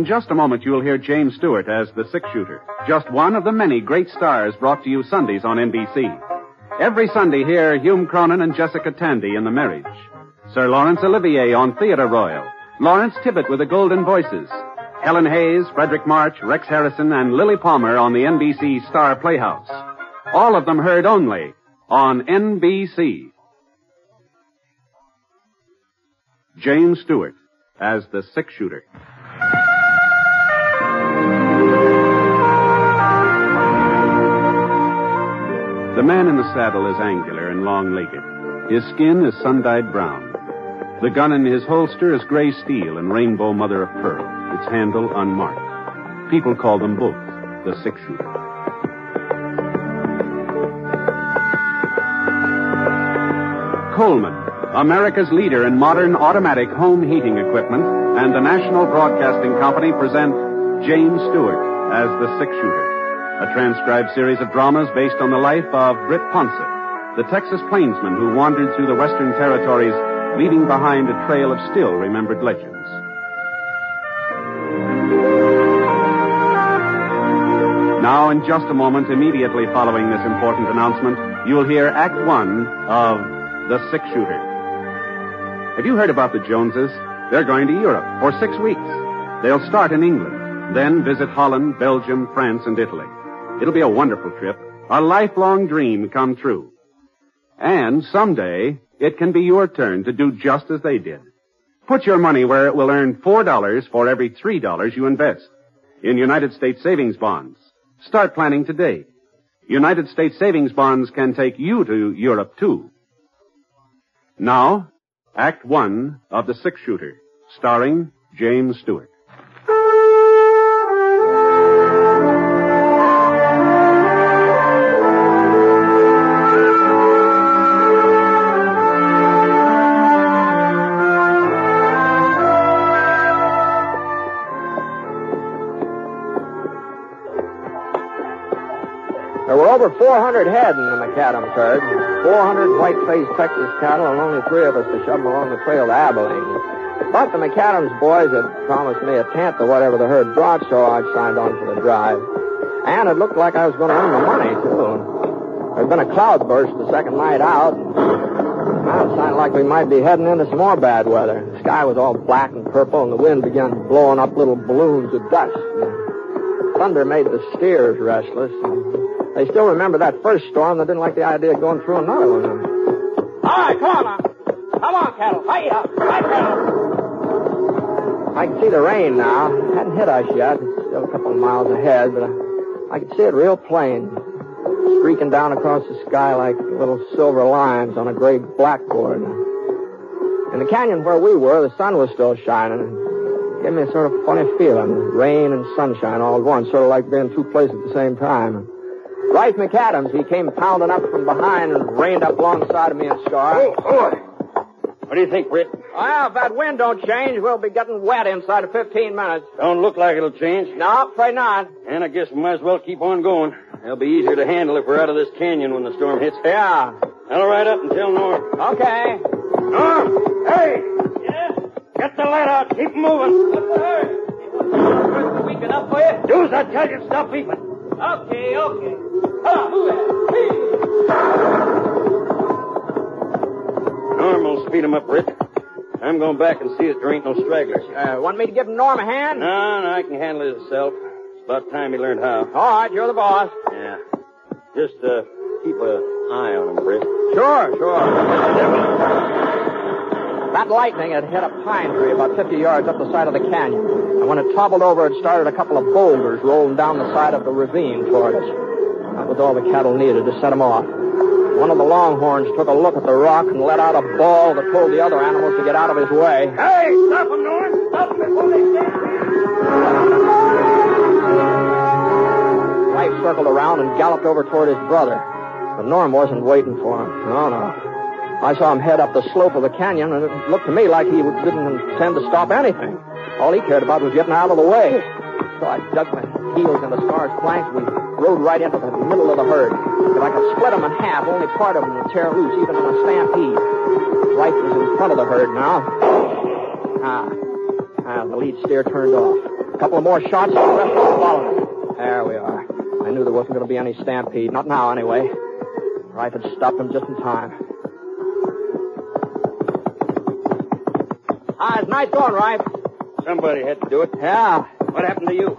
In just a moment, you'll hear James Stewart as the six shooter, just one of the many great stars brought to you Sundays on NBC. Every Sunday, hear Hume Cronyn and Jessica Tandy in The Marriage, Sir Laurence Olivier on Theatre Royal, Lawrence Tibbett with the Golden Voices, Helen Hayes, Fredric March, Rex Harrison, and Lilli Palmer on the NBC Star Playhouse. All of them heard only on NBC. James Stewart as the six shooter. The man in the saddle is angular and long-legged. His skin is sun-dyed brown. The gun in his holster is gray steel and rainbow mother of pearl, its handle unmarked. People call them both the six-shooter. Coleman, America's leader in modern automatic home heating equipment, and the National Broadcasting Company present James Stewart as the six-shooter a transcribed series of dramas based on the life of Britt Ponset, the Texas plainsman who wandered through the western territories, leaving behind a trail of still remembered legends. Now, in just a moment, immediately following this important announcement, you'll hear Act One of The Six Shooter. Have you heard about the Joneses? They're going to Europe for six weeks. They'll start in England, then visit Holland, Belgium, France, and Italy. It'll be a wonderful trip, a lifelong dream come true. And someday, it can be your turn to do just as they did. Put your money where it will earn $4 for every $3 you invest in United States savings bonds. Start planning today. United States savings bonds can take you to Europe too. Now, Act One of The Six Shooter, starring James Stewart. Over 400 head in the McAdams herd, 400 white-faced Texas cattle, and only three of us to shove them along the trail to Abilene. But the McAdams boys had promised me a tenth of whatever the herd brought, so I signed on for the drive. And it looked like I was going to earn the money, too. There'd been a cloudburst the second night out. And, it sounded like we might be heading into some more bad weather. The sky was all black and purple, and the wind began blowing up little balloons of dust. Thunder made the steers restless. They still remember that first storm. They didn't like the idea of going through another one. All right, come on now. Come on, cattle. Hiya. Hi, cattle. I can see the rain now. It hadn't hit us yet. It's still a couple of miles ahead, but I, I can see it real plain. Streaking down across the sky like little silver lines on a gray blackboard. In the canyon where we were, the sun was still shining. It gave me a sort of funny feeling. Rain and sunshine all at once, sort of like being two places at the same time. Rife McAdams, he came pounding up from behind and reined up alongside of me and Scar. Oh, boy. What do you think, Britt? Well, if that wind don't change, we'll be getting wet inside of 15 minutes. Don't look like it'll change. No, afraid not. And I guess we might as well keep on going. It'll be easier to handle if we're out of this canyon when the storm hits. Yeah. I'll ride up and tell Norm. Okay. Norm! Hey! Yeah? Get the lead out. Keep moving. What's the hurry? Weak enough for you? Do as I tell you. Stop beeping. Okay, okay. Come on, move it. Norm will speed him up, Britt. I'm going back and see that there ain't no stragglers. Uh, want me to give Norm a hand? No, no, I can handle it myself. It's about time he learned how. All right, you're the boss. Yeah. Just, uh, keep an eye on him, Britt. Sure, sure. That lightning had hit a pine tree about 50 yards up the side of the canyon. And when it toppled over, it started a couple of boulders rolling down the side of the ravine toward us. That was all the cattle needed to set them off. One of the longhorns took a look at the rock and let out a bawl that told the other animals to get out of his way. Hey, stop them, Norris! Stop them before they stand! Rife circled around and galloped over toward his brother. But Norm wasn't waiting for him. No, no. I saw him head up the slope of the canyon, and it looked to me like he didn't intend to stop anything. All he cared about was getting out of the way. So I dug my heels into Scar's flanks. We rode right into the middle of the herd. If I could split them in half, only part of them would tear loose, even in a stampede. Rife was in front of the herd now. Ah. Ah, the lead steer turned off. A couple of more shots, and the rest was following. There we are. I knew there wasn't going to be any stampede. Not now, anyway. Had stopped him just in time. Ah, it's nice going, Rife. Somebody had to do it. Yeah. What happened to you?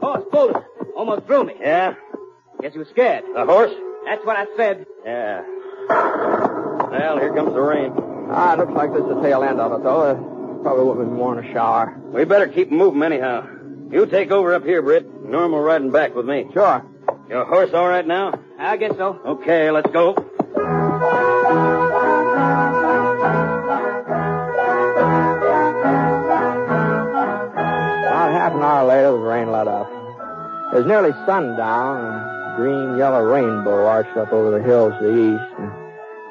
Horse bolted. Almost threw me. Yeah? Guess he was scared. The horse? That's what I said. Yeah. Well, here comes the rain. Ah, it looks like this is the tail end of it, though. Uh, probably would have been more a shower. We better keep moving anyhow. You take over up here, Britt. Norm will riding back with me. Sure. Your horse all right now? I guess so. Okay, let's go. Let up. It was nearly sundown, and a green yellow rainbow arched up over the hills to the east, and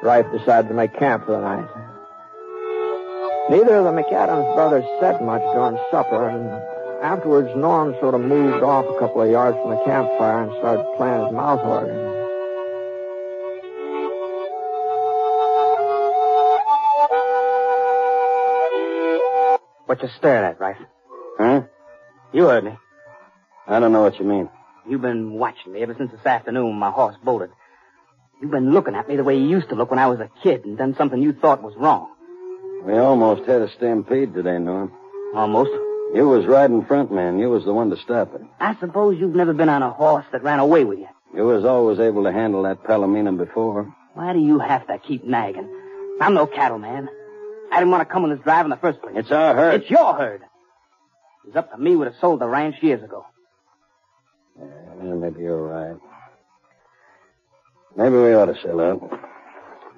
Rife decided to make camp for the night. Neither of the McAdams brothers said much during supper, and afterwards Norm sort of moved off a couple of yards from the campfire and started playing his mouth organ. What you staring at, Rife? Huh? You heard me. I don't know what you mean. You've been watching me ever since this afternoon my horse bolted. You've been looking at me the way you used to look when I was a kid and done something you thought was wrong. We almost had a stampede today, Norm. Almost. You was riding front, man. You was the one to stop it. I suppose you've never been on a horse that ran away with you. You was always able to handle that palomino before. Why do you have to keep nagging? I'm no cattleman. I didn't want to come on this drive in the first place. It's our herd. It's your herd. It was up to me would have sold the ranch years ago. Yeah, maybe you're right. Maybe we ought to sell out.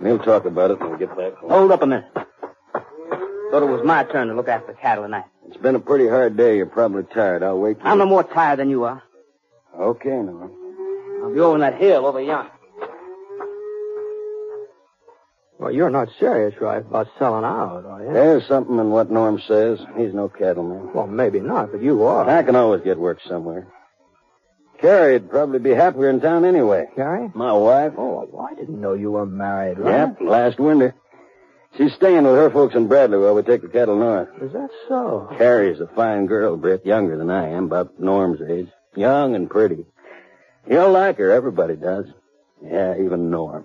We'll talk about it when we get back. home. Hold up a minute. Thought it was my turn to look after the cattle tonight. It's been a pretty hard day. You're probably tired. I'll wait. till- I'm no more tired than you are. Okay, Norm. I'll be over on that hill over yonder. Well, you're not serious, Rife, about selling out, are you? There's something in what Norm says. He's no cattleman. Well, maybe not, but you are. I can always get work somewhere. Carrie'd probably be happier in town anyway. Carrie? My wife. Oh, well, I didn't know you were married, right? Yep, last winter. She's staying with her folks in Bradley while we take the cattle north. Is that so? Carrie's a fine girl, Britt, younger than I am, about Norm's age. Young and pretty. You'll like her, everybody does. Yeah, even Norm.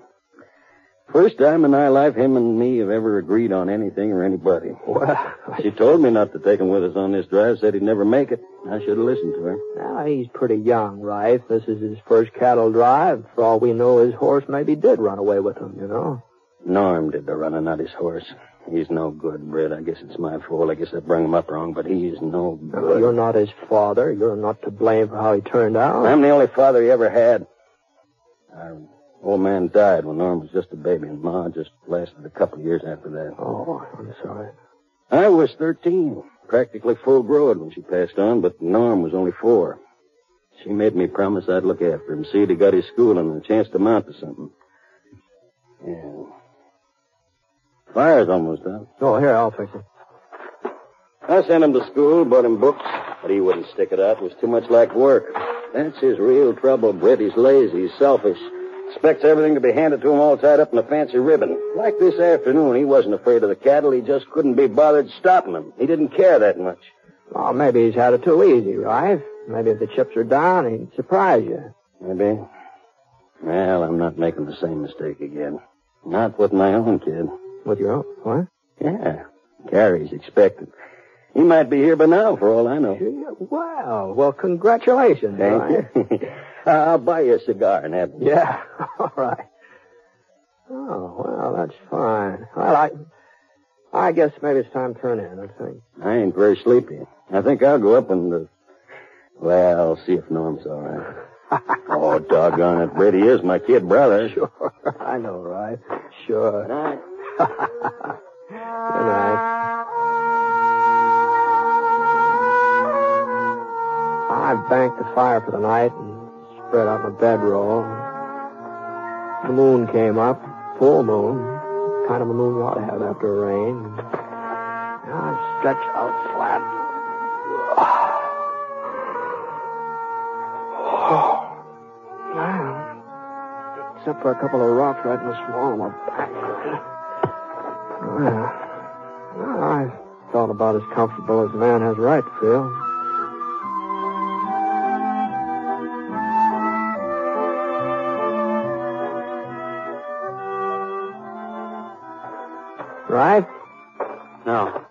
First time in my life him and me have ever agreed on anything or anybody. Well, She told me not to take him with us on this drive, said he'd never make it. I should have listened to her. now he's pretty young, Rife. This is his first cattle drive. For all we know, his horse maybe did run away with him, you know. Norm did the running, not his horse. He's no good, Britt. I guess it's my fault. I guess I brung him up wrong, but he's no good. You're not his father. You're not to blame for how he turned out. I'm the only father he ever had. Our old man died when Norm was just a baby, and Ma just lasted a couple of years after that. Oh, I'm sorry. I was 13, practically full grown when she passed on, but Norm was only four. She made me promise I'd look after him, see that he got his schooling and a chance to mount to something. Yeah. Fire's almost out. Oh, here, I'll fix it. I sent him to school, bought him books, but he wouldn't stick it out. It was too much like work. That's his real trouble, Britt. He's lazy, he's selfish. Expects everything to be handed to him all tied up in a fancy ribbon. Like this afternoon, he wasn't afraid of the cattle. He just couldn't be bothered stopping them. He didn't care that much. Oh, maybe he's had it too easy, Rife. Maybe if the chips are down, he'd surprise you. Maybe. Well, I'm not making the same mistake again. Not with my own kid. With your own, what? Yeah. Carrie's expected. He might be here by now, for all I know. Wow. Well, congratulations. Thank you. I'll buy you a cigar and have. Yeah, all right. Oh, well, that's fine. Well, I, I guess maybe it's time to turn in, I think. I ain't very sleepy. I think I'll go up and, uh, well, see if Norm's all right. oh, doggone it. Brady is my kid brother. Sure, I know, right? Sure. Good night. Good night. I banked the fire for the night and spread out my bedroll. The moon came up, full moon, kind of a moon you ought to have after a rain. And I stretched out flat. Except for a couple of rocks right in the small of my back. Well, I felt about as comfortable as a man has right to feel. Right? No.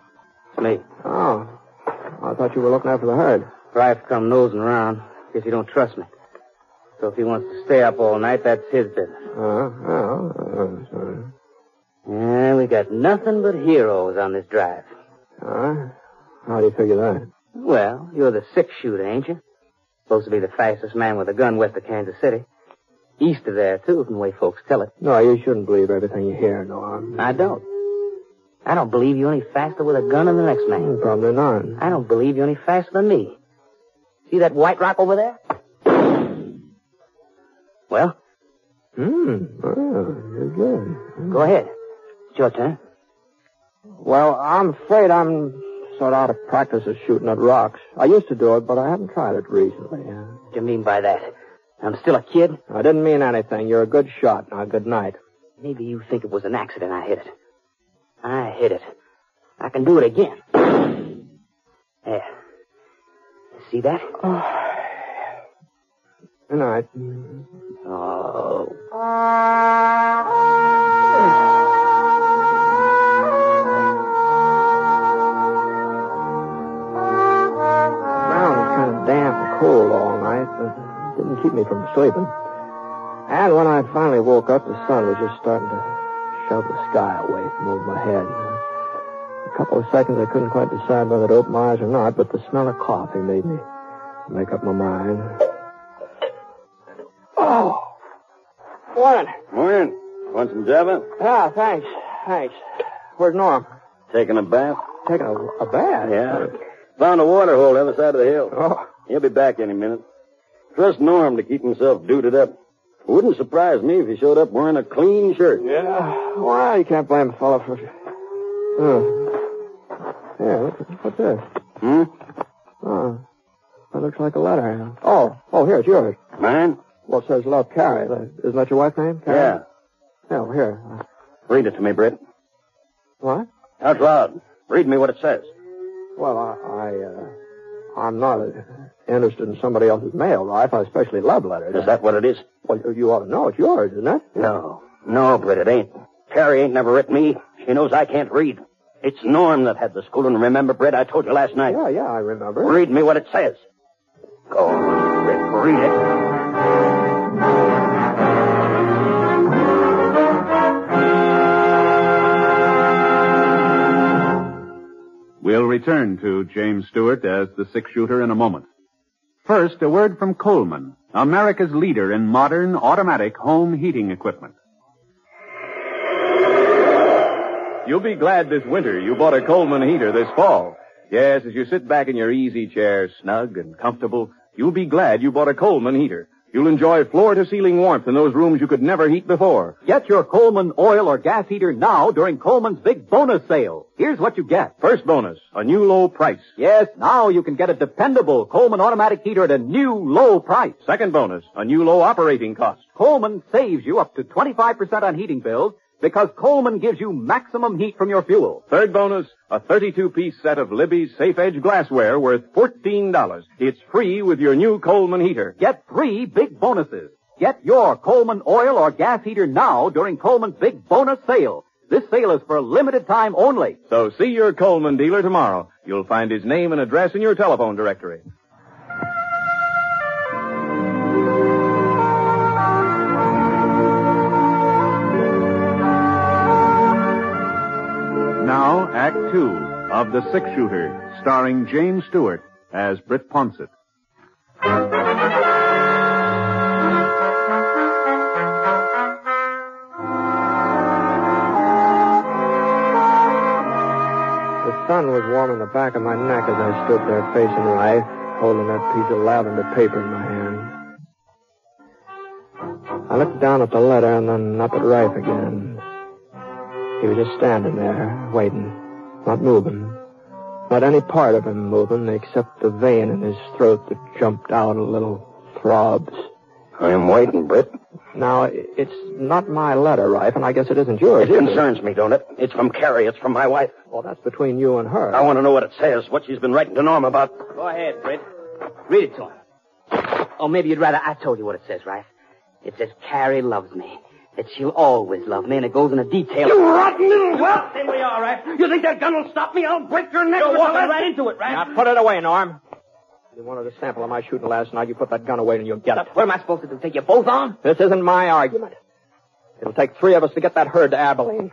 It's me. Oh. I thought you were looking after the herd. Rife's come nosing around. Guess he don't trust me. So if he wants to stay up all night, that's his business. Uh, huh. well, uh, sorry. Yeah, we got nothing but heroes on this drive. Uh, how do you figure that? Well, you're the six shooter, ain't you? Supposed to be the fastest man with a gun west of Kansas City. East of there, too, from the way folks tell it. No, you shouldn't believe everything you hear, Norm. I don't. I don't believe you're any faster with a gun than the next man. Probably not. I don't believe you're any faster than me. See that white rock over there? Well, Hmm. Oh, you're good. go ahead. It's your turn. Well, I'm afraid I'm sort of out of practice of shooting at rocks. I used to do it, but I haven't tried it recently. What do you mean by that? I'm still a kid? I didn't mean anything. You're a good shot. Now, good night. Maybe you think it was an accident I hit it. I hit it. I can do it again. There. See that? Oh. Good night. Oh. ground was kind of damp and cold all night, but it didn't keep me from sleeping. And when I finally woke up, the sun was just starting to shove the sky away from over my head. A couple of seconds, I couldn't quite decide whether to open my eyes or not, but the smell of coffee made me make up my mind. Oh! Morning. Morning. Want some Java? Yeah, thanks. Thanks. Where's Norm? Taking a bath? Taking a, a bath? Yeah. Found a water hole the other side of the hill. Oh, He'll be back any minute. Trust Norm to keep himself duded up. Wouldn't surprise me if he showed up wearing a clean shirt. Yeah. Well, you can't blame a fellow for. Oh. Yeah, what, what's this? Hmm? Oh. That looks like a letter. Oh, oh, here, it's yours. Mine? Well, it says Love Carrie. Isn't that your wife's name? Carrie? Yeah. Yeah, well, here. Read it to me, Britt. What? Out loud. Read me what it says. Well, I, I uh, I'm not interested in somebody else's mail, Rife, I especially love letters. Is that what it is? Well, you ought to know. It's yours, isn't it? No. No, but it ain't. Carrie ain't never written me. She knows I can't read. It's Norm that had the school, and remember, Britt, I told you last night. Yeah, yeah, I remember. Read me what it says. Go on, Britt, read it. We'll return to James Stewart as the six shooter in a moment. First, a word from Coleman, America's leader in modern automatic home heating equipment. You'll be glad this winter you bought a Coleman heater this fall. Yes, as you sit back in your easy chair, snug and comfortable, you'll be glad you bought a Coleman heater. You'll enjoy floor-to-ceiling warmth in those rooms you could never heat before. Get your Coleman oil or gas heater now during Coleman's big bonus sale. Here's what you get. First bonus, a new low price. Yes, now you can get a dependable Coleman automatic heater at a new low price. Second bonus, a new low operating cost. Coleman saves you up to 25% on heating bills because Coleman gives you maximum heat from your fuel. Third bonus, a 32-piece set of Libby's Safe Edge glassware worth $14. It's free with your new Coleman heater. Get three big bonuses. Get your Coleman oil or gas heater now during Coleman's big bonus sale. This sale is for a limited time only. So see your Coleman dealer tomorrow. You'll find his name and address in your telephone directory. Now, Act Two of The Six Shooter, starring James Stewart as Britt Ponset. The sun was warming the back of my neck as I stood there facing Rife, holding that piece of lavender paper in my hand. I looked down at the letter and then up at Rife again. He was just standing there, waiting, not moving. Not any part of him moving except the vein in his throat that jumped out a little throbs. I'm waiting, Britt. Now, it's not my letter, Rife, and I guess it isn't yours. It concerns me, don't it? It's from Carrie. It's from my wife. Well, that's between you and her. I want to know what it says, what she's been writing to Norm about. Go ahead, Britt. Read it to him. Oh, maybe you'd rather I told you what it says, right? It says Carrie loves me. That she'll always love me, and it goes into detail. You rotten little whelp! Then we are, right? You think that gun will stop me? I'll break your neck. You're with walking right into it, right? Now put it away, Norm. You wanted a sample of my shooting last night. You put that gun away and you'll get it. What am I supposed to do? Take you both on? This isn't my argument. It'll take three of us to get that herd to Abilene.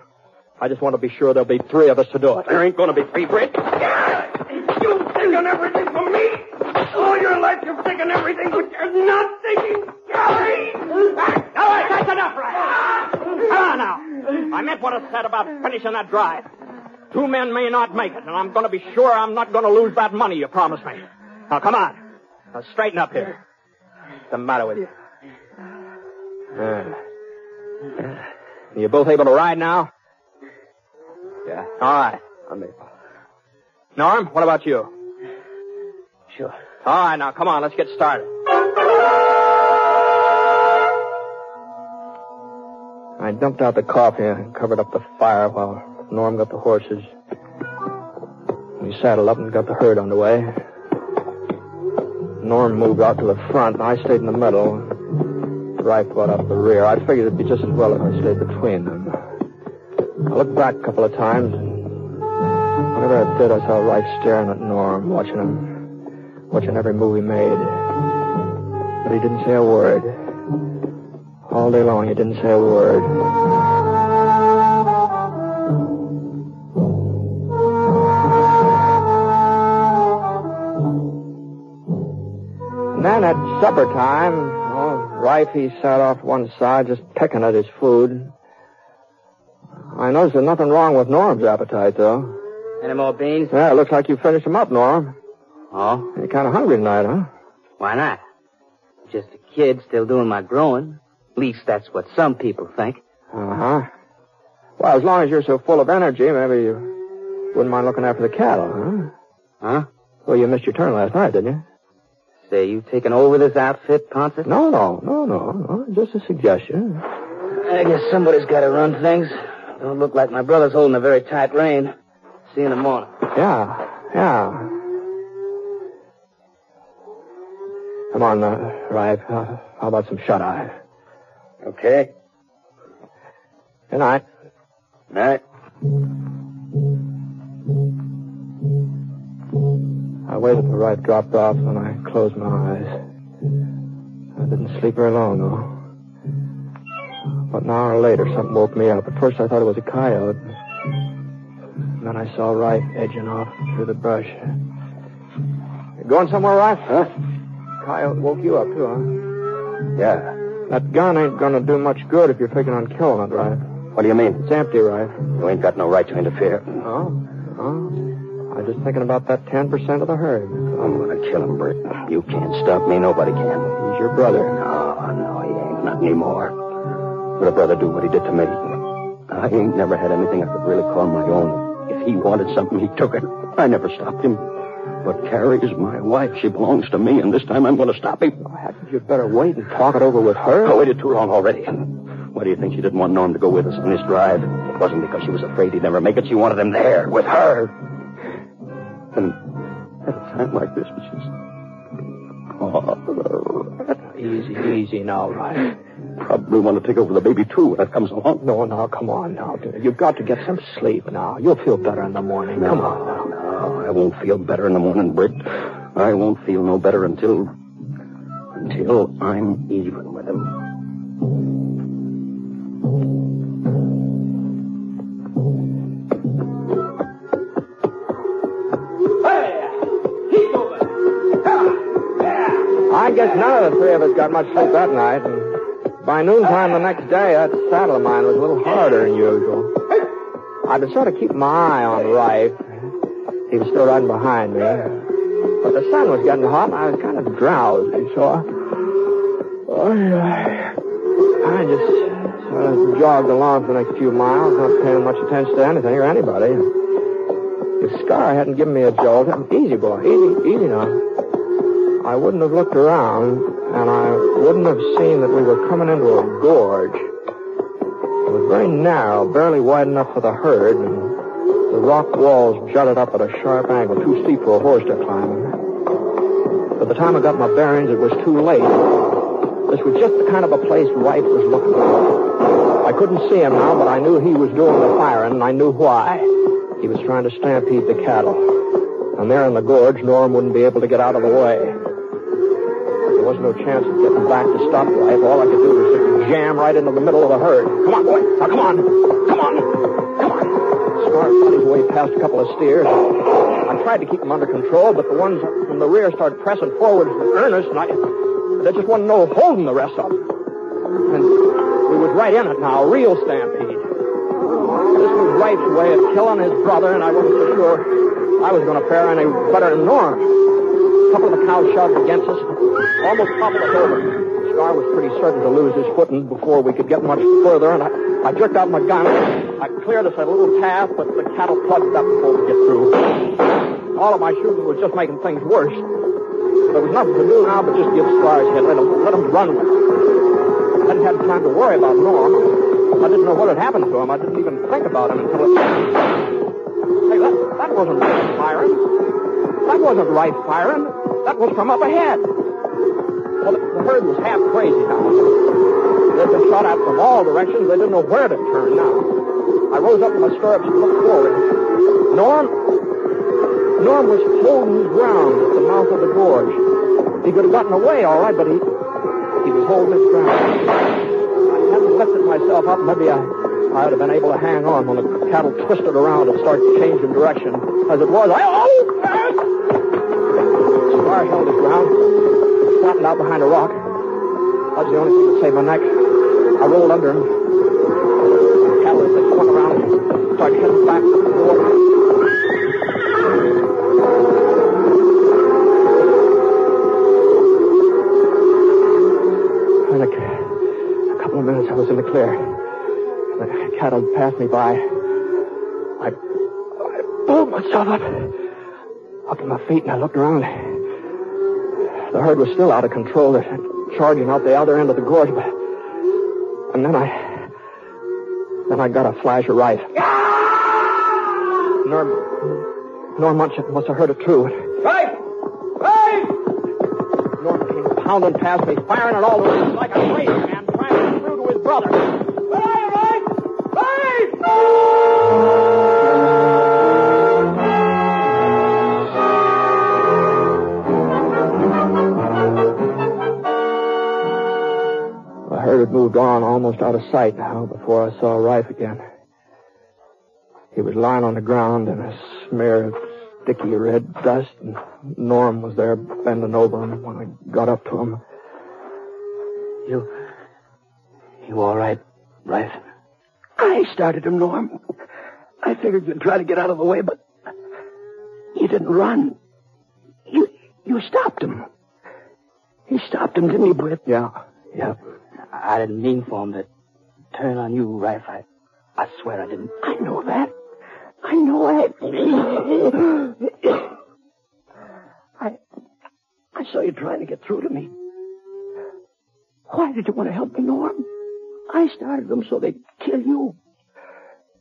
I just want to be sure there'll be three of us to do it. There ain't going to be free, Britt. You've taken everything from me. All your life you've taken everything, but you're not taking Carrie. All right, that's enough, right? Come on now. I meant what I said about finishing that drive. Two men may not make it, and I'm going to be sure I'm not going to lose that money you promised me. Now, come on. Now, straighten up here. What's the matter with you? Uh, you both able to ride now? Yeah. All right. I'm able. Norm, what about you? Sure. All right, now come on, let's get started. I dumped out the coffee and covered up the fire while Norm got the horses. We saddled up and got the herd underway. Norm moved out to the front, and I stayed in the middle. Rife brought up the rear. I figured it'd be just as well if I stayed between them. I looked back a couple of times, and whenever I did, I saw Rife staring at Norm, watching him, watching every move he made. But he didn't say a word. All day long, he didn't say a word. And then at supper time, oh, Rife, he sat off one side just pecking at his food. I noticed there's nothing wrong with Norm's appetite, though. Any more beans? Yeah, it looks like you finished him up, Norm. Oh, You're kind of hungry tonight, huh? why not? Just a kid still doing my growing. At least that's what some people think. Uh-huh. Well, as long as you're so full of energy, maybe you wouldn't mind looking after the cattle, huh? Huh? Well, you missed your turn last night, didn't you? Say, you taking over this outfit, Ponce? No, no, no, no, no. Just a suggestion. I guess somebody's got to run things. Don't look like my brother's holding a very tight rein. See you in the morning. Yeah, yeah. Come on, uh, Rife. Uh, how about some shut-eye? Okay. Good night. Night. I waited till Rife dropped off, and I closed my eyes. I didn't sleep very long, though. But an hour later, something woke me up. At first, I thought it was a coyote. And then I saw Rife edging off through the brush. You going somewhere, Rife? Huh? Coyote woke you up, too, huh? Yeah. That gun ain't gonna do much good if you're thinking on killing it, Rife. What do you mean? It's empty, Rife. You ain't got no right to interfere. Oh? Oh? I'm just thinking about that 10% of the herd. I'm gonna kill him, Britt. You can't stop me. Nobody can. He's your brother. No, no, he ain't. Not anymore. Would a brother do what he did to me? I ain't never had anything I could really call my own. If he wanted something, he took it. I never stopped him. But Carrie's my wife. She belongs to me, and this time I'm going to stop him. Think you'd better wait and talk it over with her. I waited too long already. Why do you think she didn't want Norm to go with us on this drive? It wasn't because she was afraid he'd never make it. She wanted him there, with her. And at a time like this, she's... Oh, Easy, easy now, Rife. probably want to take over the baby, too, when that comes along. No, no, come on now. You've got to get some sleep now. You'll feel better in the morning. Come on now. No, I won't feel better in the morning, Britt. I won't feel no better until. until I'm even with him. Hey! I guess none of the three of us got much sleep that night. And by noontime the next day, that saddle of mine was a little harder than usual. I'd been sort of keeping my eye on Rife. He was still riding behind me. But the sun was getting hot, and I was kind of drowsy, so I... I just sort of jogged along for the next few miles, not paying much attention to anything or anybody. If Scar hadn't given me a jolt, easy, boy, easy, easy now. I wouldn't have looked around, and I wouldn't have seen that we were coming into a gorge. It was very narrow, barely wide enough for the herd, the rock walls jutted up at a sharp angle, too steep for a horse to climb. By the time I got my bearings, it was too late. This was just the kind of a place Rife was looking for. I couldn't see him now, but I knew he was doing the firing, and I knew why. He was trying to stampede the cattle. And there in the gorge, Norm wouldn't be able to get out of the way. There was no chance of getting back to stop Rife. All I could do was just jam right into the middle of the herd. Come on, boy. Now, come on. Come on. Come on. Fought his way past a couple of steers. I tried to keep them under control, but the ones from the rear started pressing forward in earnest, and I, there just wasn't no holding the rest of them. And we was right in it now, real stampede. This was Rife's way of killing his brother, and I wasn't so sure I was going to fare any better than Norm. A couple of the cows shoved against us, almost toppled us over. Scar was pretty certain to lose his footing before we could get much further, and I, I jerked out my gun. I cleared us a little path, but the cattle plugged up before we get through. All of my shooting was just making things worse. There was nothing to do now but just give Scar's head, let him, let him run with it. I hadn't had time to worry about Norm. I didn't know what had happened to him. I didn't even think about him until it... Hey, that, that wasn't Rife firing. That wasn't Rife firing. That was from up ahead. Well, the herd was half crazy now. They'd been shot at from all directions. They didn't know where to turn now. I rose up in my stirrups and looked forward. Norm... Norm was holding his ground at the mouth of the gorge. He could have gotten away, all right, but he... He was holding his ground. I hadn't lifted myself up. Maybe I... I would have been able to hang on when the cattle twisted around and started changing direction. As it was, I... Oh! Scar held his ground, flattened out behind a rock. That was the only thing that saved my neck. I rolled under him. Cattle passed me by. I, I pulled myself up, up to my feet, and I looked around. The herd was still out of control. Charging out the other end of the gorge, but... And then I... Then I got a flash of Rife. Norm... Norm Munchett must have heard it, too. Right! Right! Norm came pounding past me, firing at all the way like a crazy man, trying to get through to his brother. Right! Right! Right! The herd had moved on almost out of sight now before I saw Rife again. He was lying on the ground in a smear of sticky red dust, and Norm was there bending over him when I got up to him. You. You all right, Rife? I started him, Norm. I figured you'd try to get out of the way, but you didn't run. You you stopped him. He stopped him, didn't he, Britt? Yeah, yeah. I didn't mean for him to turn on you, Rife. I, I swear I didn't. I know that. I know that. I I saw you trying to get through to me. Why did you want to help me, Norm? I started them so they'd kill you.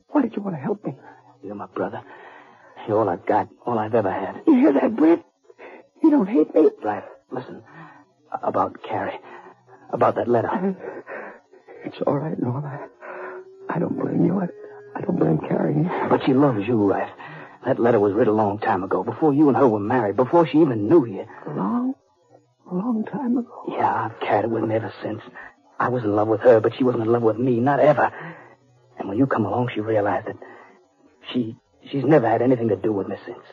Why did you want to help me? You're my brother. You're all I've got, all I've ever had. You hear that, Britt? You don't hate me. Rife, listen. About Carrie. About that letter. It's all right, Norm. I, I don't blame you. I don't blame Carrie. But she loves you, Rife. That letter was written a long time ago, before you and her were married, before she even knew you. Long, a long time ago. Yeah, I've carried it with me ever since. I was in love with her, but she wasn't in love with me, not ever. And when you come along, she realized that she she's never had anything to do with me since.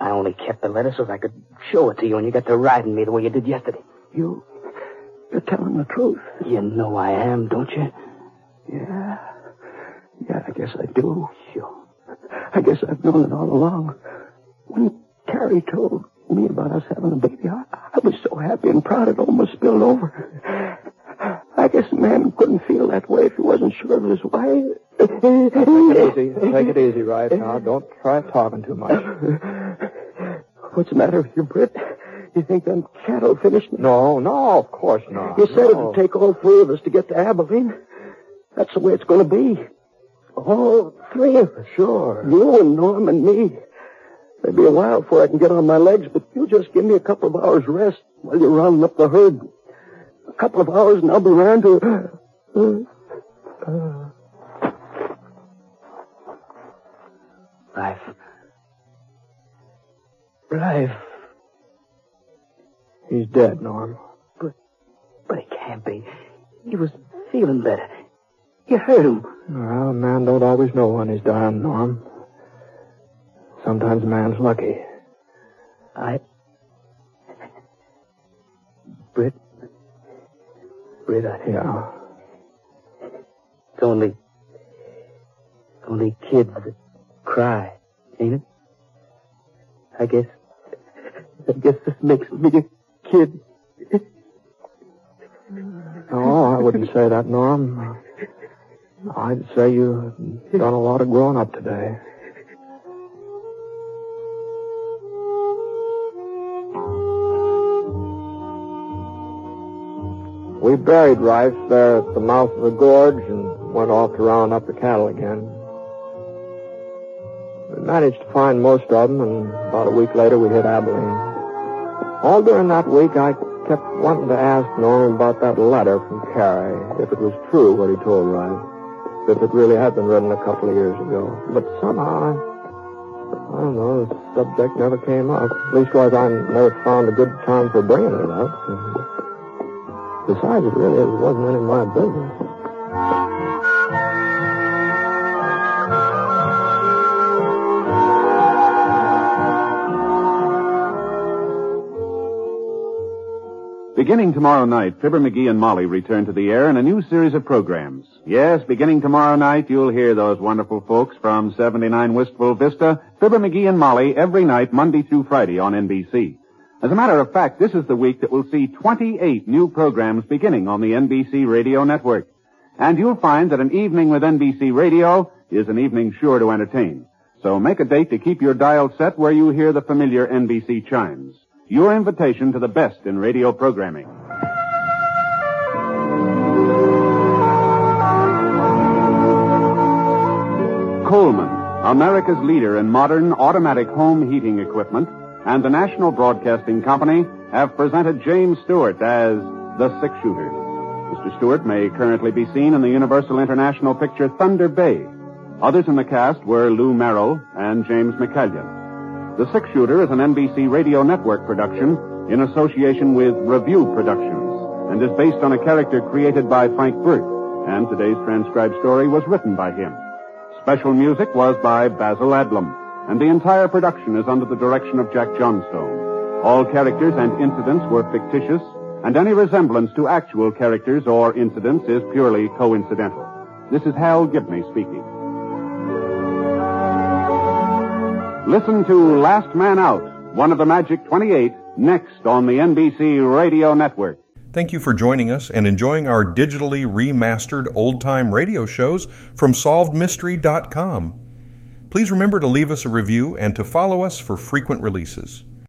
I only kept the letter so that I could show it to you when you got to riding me the way you did yesterday. You, you're telling the truth. You know I am, don't you? Yeah. Yeah, I guess I do. Sure. I guess I've known it all along. When Carrie told me about us having a baby, I, I was so happy and proud it almost spilled over. I guess A man couldn't feel that way if he wasn't sure of his way. Take it easy. Take it easy, right? Now, don't try talking too much. What's the matter with you, Britt? You think them cattle finished? No, no, of course not. You said no. it'd take all three of us to get to Abilene. That's the way it's going to be. All three of us. Sure. You and Norm and me. Maybe a while before I can get on my legs, but you just give me a couple of hours rest while you're rounding up the herd. A couple of hours and I'll be around to... Uh, uh, Rife. Rife. He's dead, Norm. But, but it can't be. He was feeling better. You heard him. Well, a man don't always know when he's dying, Norm. Sometimes a man's lucky. I. Britt. Britt, I. Yeah. It's only. Only kids that cry, ain't it? I guess. I guess this makes me a kid. Oh, I wouldn't say that, Norm. I'd say you've done a lot of growing up today. We buried Rife there at the mouth of the gorge and went off to round up the cattle again. We managed to find most of them, and about a week later we hit Abilene. All during that week, I kept wanting to ask Norm about that letter from Carrie, if it was true what he told Rife, if it really had been written a couple of years ago. But somehow, I, I don't know, the subject never came up. Leastwise, I never found a good time for bringing it up. Besides, it really wasn't any of my business. Beginning tomorrow night, Fibber McGee and Molly return to the air in a new series of programs. Yes, beginning tomorrow night, you'll hear those wonderful folks from 79 Wistful Vista, Fibber McGee and Molly, every night, Monday through Friday on NBC. As a matter of fact, this is the week that will see 28 new programs beginning on the NBC radio network. And you'll find that an evening with NBC radio is an evening sure to entertain. So make a date to keep your dial set where you hear the familiar NBC chimes. Your invitation to the best in radio programming. Coleman, America's leader in modern automatic home heating equipment, and the National Broadcasting Company have presented James Stewart as the Six Shooter. Mr. Stewart may currently be seen in the Universal International picture Thunder Bay. Others in the cast were Lou Merrill and James McCallion. The Six Shooter is an NBC Radio Network production in association with Revue Productions and is based on a character created by Frank Burt, and today's transcribed story was written by him. Special music was by Basil Adlam, and the entire production is under the direction of Jack Johnstone. All characters and incidents were fictitious, and any resemblance to actual characters or incidents is purely coincidental. This is Hal Gibney speaking. Listen to Last Man Out, one of the Magic 28, next on the NBC Radio Network. Thank you for joining us and enjoying our digitally remastered old time radio shows from SolvedMystery.com. Please remember to leave us a review and to follow us for frequent releases.